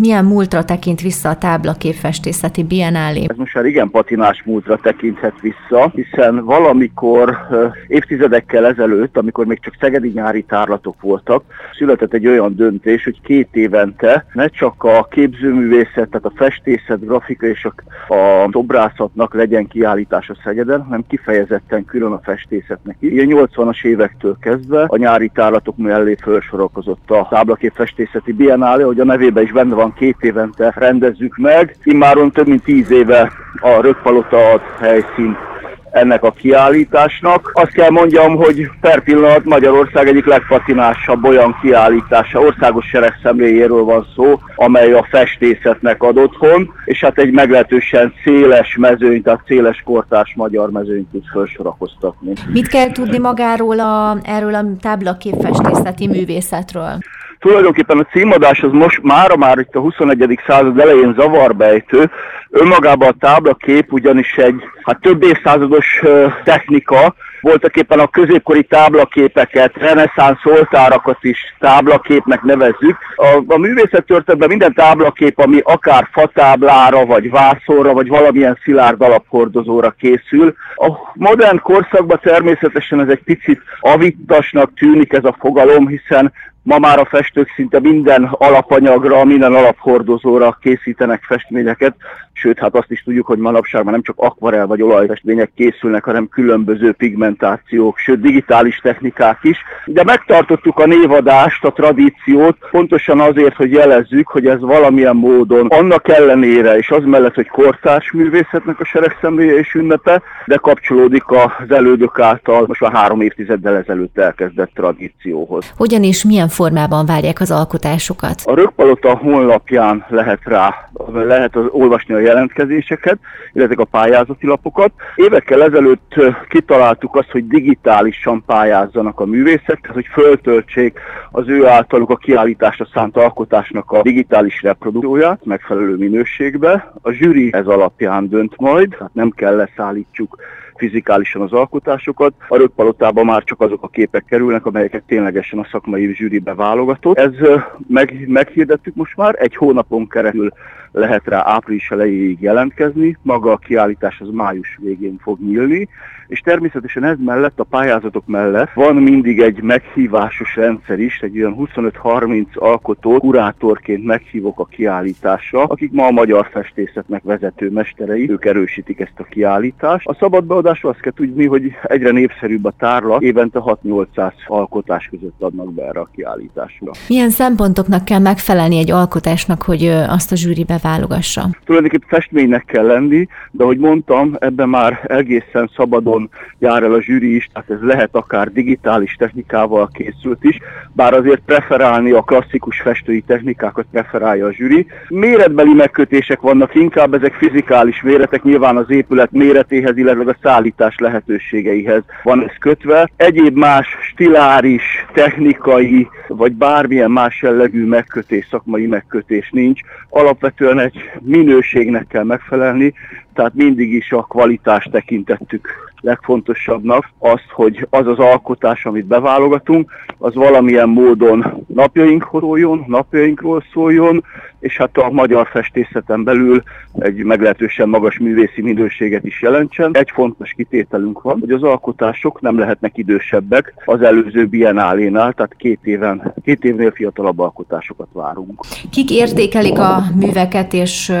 Milyen múltra tekint vissza a táblaképfestészeti biennálé? Ez most már igen patinás múltra tekinthet vissza, hiszen valamikor évtizedekkel ezelőtt, amikor még csak szegedi nyári tárlatok voltak, született egy olyan döntés, hogy két évente ne csak a képzőművészet, tehát a festészet, grafika és a, a szobrászatnak legyen kiállítása Szegeden, hanem kifejezetten külön a festészetnek. Ilyen 80-as évektől kezdve a nyári tárlatok mellé felsorakozott a táblaképfestészeti biennálé, hogy a nevébe is benne van van, két évente rendezzük meg. Immáron több mint tíz éve a Rökpalota ad helyszínt ennek a kiállításnak. Azt kell mondjam, hogy per pillanat Magyarország egyik legfatinásabb olyan kiállítása, országos seregszemléjéről van szó, amely a festészetnek ad otthon, és hát egy meglehetősen széles mezőny, tehát széles kortás magyar mezőnyt tud felsorakoztatni. Mit kell tudni magáról a, erről a táblaképfestészeti művészetről? Tulajdonképpen a címadás az most mára már itt a 21. század elején zavarbejtő. Önmagában a táblakép ugyanis egy hát több évszázados technika, voltak éppen a középkori táblaképeket, reneszánsz oltárakat is táblaképnek nevezzük. A, a művészettörténetben minden táblakép, ami akár fatáblára, vagy vászorra, vagy valamilyen szilárd alaphordozóra készül. A modern korszakban természetesen ez egy picit avittasnak tűnik ez a fogalom, hiszen Ma már a festők szinte minden alapanyagra, minden alaphordozóra készítenek festményeket, sőt, hát azt is tudjuk, hogy manapság már nem csak akvarel vagy olajfestmények készülnek, hanem különböző pigmentációk, sőt, digitális technikák is. De megtartottuk a névadást, a tradíciót, pontosan azért, hogy jelezzük, hogy ez valamilyen módon annak ellenére, és az mellett, hogy kortárs művészetnek a seregszemléje és ünnepe, de kapcsolódik az elődök által most már három évtizeddel ezelőtt elkezdett tradícióhoz. Hogyan és milyen formában várják az alkotásokat? A Rökpalota honlapján lehet rá, lehet olvasni a jelentkezéseket, illetve a pályázati lapokat. Évekkel ezelőtt kitaláltuk azt, hogy digitálisan pályázzanak a művészek, tehát hogy föltöltsék az ő általuk a kiállításra szánt alkotásnak a digitális reprodukcióját megfelelő minőségbe. A zsűri ez alapján dönt majd, tehát nem kell leszállítsuk fizikálisan az alkotásokat. A rögpalotában már csak azok a képek kerülnek, amelyeket ténylegesen a szakmai zsűribe válogatott. Ez meg, meghirdettük most már, egy hónapon keresztül lehet rá április elejéig jelentkezni, maga a kiállítás az május végén fog nyílni, és természetesen ez mellett, a pályázatok mellett van mindig egy meghívásos rendszer is, egy olyan 25-30 alkotót kurátorként meghívok a kiállításra, akik ma a magyar festészetnek vezető mesterei, ők erősítik ezt a kiállítást. A szabad beadásról azt kell tudni, hogy egyre népszerűbb a tárlat, évente 6-800 alkotás között adnak be erre a kiállításra. Milyen szempontoknak kell megfelelni egy alkotásnak, hogy azt a zsűribe válogassa? Tulajdonképpen festménynek kell lenni, de ahogy mondtam, ebben már egészen szabadon jár el a zsűri is, tehát ez lehet akár digitális technikával készült is, bár azért preferálni a klasszikus festői technikákat preferálja a zsűri. Méretbeli megkötések vannak, inkább ezek fizikális méretek, nyilván az épület méretéhez, illetve a szállítás lehetőségeihez van ez kötve. Egyéb más stiláris, technikai, vagy bármilyen más jellegű megkötés, szakmai megkötés nincs. Alapvetően egy minőségnek kell megfelelni, tehát mindig is a kvalitást tekintettük legfontosabbnak, azt, hogy az az alkotás, amit beválogatunk, az valamilyen módon napjainkhoz szóljon, napjainkról szóljon, és hát a magyar festészeten belül egy meglehetősen magas művészi minőséget is jelentsen. Egy fontos kitételünk van, hogy az alkotások nem lehetnek idősebbek az előző biennálénál, tehát két, éven, két évnél fiatalabb alkotásokat várunk. Kik értékelik a műveket, és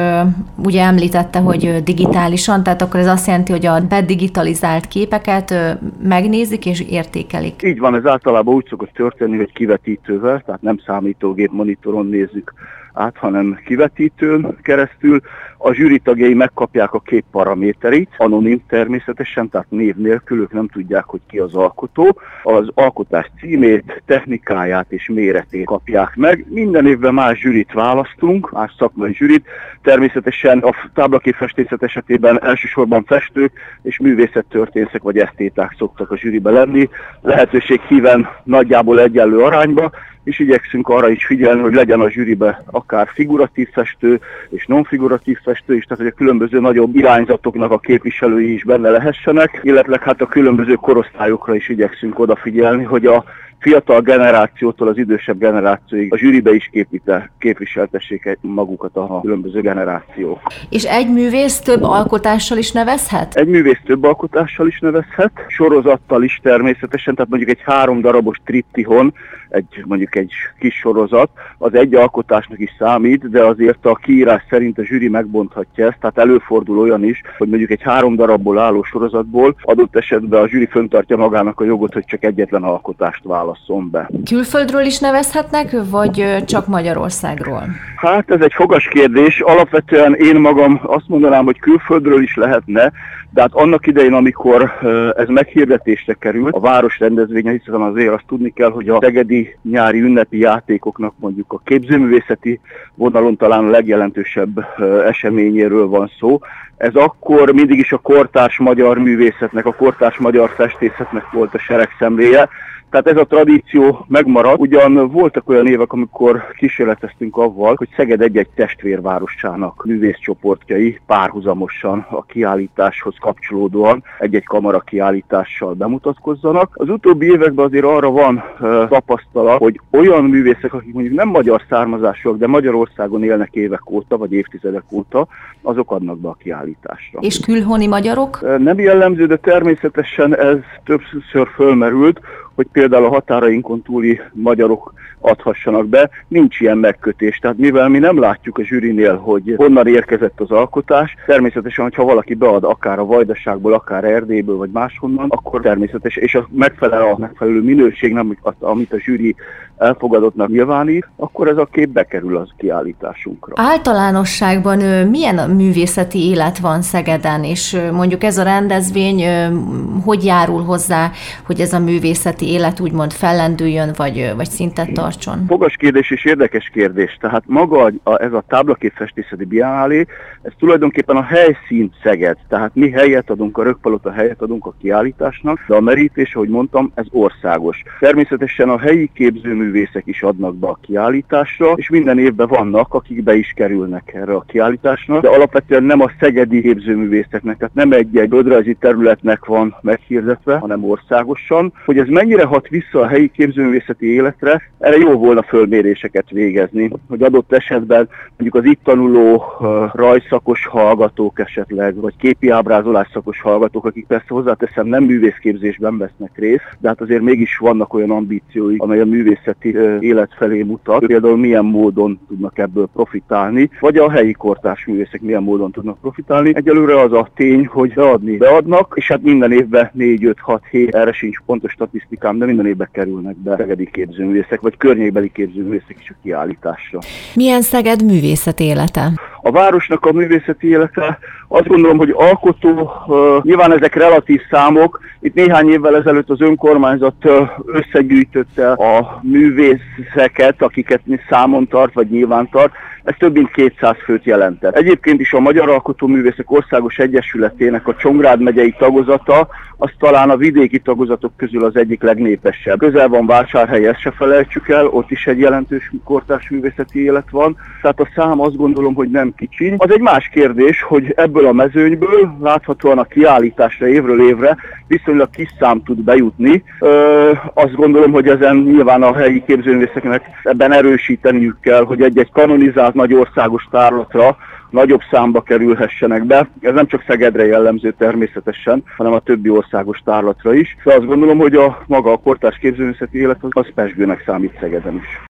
ugye említette, hogy digitálisan, tehát akkor ez azt jelenti, hogy a bedigitalizált képeket megnézik és értékelik. Így van, ez általában úgy szokott történni, hogy kivetítővel, tehát nem számítógép monitoron nézzük át, hanem kivetítőn keresztül. A zsűri tagjai megkapják a kép paramétereit, anonim természetesen, tehát név nélkül ők nem tudják, hogy ki az alkotó. Az alkotás címét, technikáját és méretét kapják meg. Minden évben más zsűrit választunk, más szakmai zsűrit. Természetesen a táblaképfestészet esetében elsősorban festők és művészettörténészek vagy esztéták szoktak a zsűribe lenni. Lehetőség híven nagyjából egyenlő arányba, és igyekszünk arra is figyelni, hogy legyen a zsűribe akár figuratív festő és non-figuratív festő is, tehát hogy a különböző nagyobb irányzatoknak a képviselői is benne lehessenek, illetve hát a különböző korosztályokra is igyekszünk odafigyelni, hogy a fiatal generációtól az idősebb generációig a zsűribe is képite, képviseltessék magukat a különböző generációk. És egy művész több alkotással is nevezhet? Egy művész több alkotással is nevezhet, sorozattal is természetesen, tehát mondjuk egy három darabos triptihon, egy, mondjuk egy kis sorozat, az egy alkotásnak is számít, de azért a kiírás szerint a zsűri megbonthatja ezt, tehát előfordul olyan is, hogy mondjuk egy három darabból álló sorozatból adott esetben a zsűri föntartja magának a jogot, hogy csak egyetlen alkotást válasszon be. Külföldről is nevezhetnek, vagy csak Magyarországról? Hát ez egy fogas kérdés. Alapvetően én magam azt mondanám, hogy külföldről is lehetne, de hát annak idején, amikor ez meghirdetésre került, a város rendezvénye, hiszen azért azt tudni kell, hogy a tegedi nyári ünnepi játékoknak mondjuk a képzőművészeti vonalon talán a legjelentősebb eseményéről van szó. Ez akkor mindig is a kortárs magyar művészetnek, a kortárs magyar festészetnek volt a seregszemléje, tehát ez a tradíció megmaradt. Ugyan voltak olyan évek, amikor kísérleteztünk avval, hogy Szeged egy-egy testvérvárosának művészcsoportjai párhuzamosan a kiállításhoz kapcsolódóan egy-egy kamara kiállítással bemutatkozzanak. Az utóbbi években azért arra van uh, tapasztalat, hogy olyan művészek, akik mondjuk nem magyar származásúak, de Magyarországon élnek évek óta, vagy évtizedek óta, azok adnak be a kiállításra. És külhoni magyarok? Nem jellemző, de természetesen ez többször fölmerült, hogy például a határainkon túli magyarok adhassanak be, nincs ilyen megkötés. Tehát mivel mi nem látjuk a zsűrinél, hogy honnan érkezett az alkotás, természetesen, hogyha valaki bead akár a Vajdaságból, akár Erdélyből, vagy máshonnan, akkor természetes, és a megfelel a megfelelő minőség, nem, amit a zsűri elfogadottnak nyilvánít, akkor ez a kép bekerül az kiállításunkra. Általánosságban milyen a művészeti élet van Szegeden, és mondjuk ez a rendezvény hogy járul hozzá, hogy ez a művészeti élet úgymond fellendüljön, vagy, vagy szintet tartson? Fogas kérdés és érdekes kérdés. Tehát maga a, ez a táblaképfestészeti biennálé, ez tulajdonképpen a helyszín Szeged. Tehát mi helyet adunk, a rögpalota helyet adunk a kiállításnak, de a merítés, ahogy mondtam, ez országos. Természetesen a helyi képzőmű művészek is adnak be a kiállításra, és minden évben vannak, akik be is kerülnek erre a kiállításra, de alapvetően nem a szegedi képzőművészeknek, tehát nem egy-egy földrajzi területnek van meghirdetve, hanem országosan. Hogy ez mennyire hat vissza a helyi képzőművészeti életre, erre jó volna fölméréseket végezni, hogy adott esetben mondjuk az itt tanuló rajszakos hallgatók esetleg, vagy képi ábrázolás szakos hallgatók, akik persze hozzáteszem nem művészképzésben vesznek részt, de hát azért mégis vannak olyan ambíciói, amely a művészet művészeti élet felé mutat, például milyen módon tudnak ebből profitálni, vagy a helyi kortárs művészek milyen módon tudnak profitálni. Egyelőre az a tény, hogy beadni beadnak, és hát minden évben 4, 5, 6, 7, erre sincs pontos statisztikám, de minden évben kerülnek be szegedi képzőművészek, vagy környékbeli képzőművészek is a kiállításra. Milyen Szeged művészet élete? A városnak a művészeti élete azt gondolom, hogy alkotó, nyilván ezek relatív számok, itt néhány évvel ezelőtt az önkormányzat összegyűjtötte a művészeket, akiket számon tart, vagy nyilván tart, ez több mint 200 főt jelentett. Egyébként is a Magyar Alkotóművészek Országos Egyesületének a Csongrád megyei tagozata, az talán a vidéki tagozatok közül az egyik legnépesebb. Közel van Vásárhely, ezt se felejtsük el, ott is egy jelentős kortárs művészeti élet van, tehát a szám azt gondolom, hogy nem kicsi. Az egy más kérdés, hogy ebből a mezőnyből láthatóan a kiállításra évről évre viszonylag kis szám tud bejutni. Ö, azt gondolom, hogy ezen nyilván a helyi képzőművészeknek ebben erősíteniük kell, hogy egy-egy kanonizált nagy országos tárlatra nagyobb számba kerülhessenek be. Ez nem csak Szegedre jellemző természetesen, hanem a többi országos tárlatra is. De azt gondolom, hogy a maga a kortárs képzőművészeti élet az pesgőnek számít Szegeden is.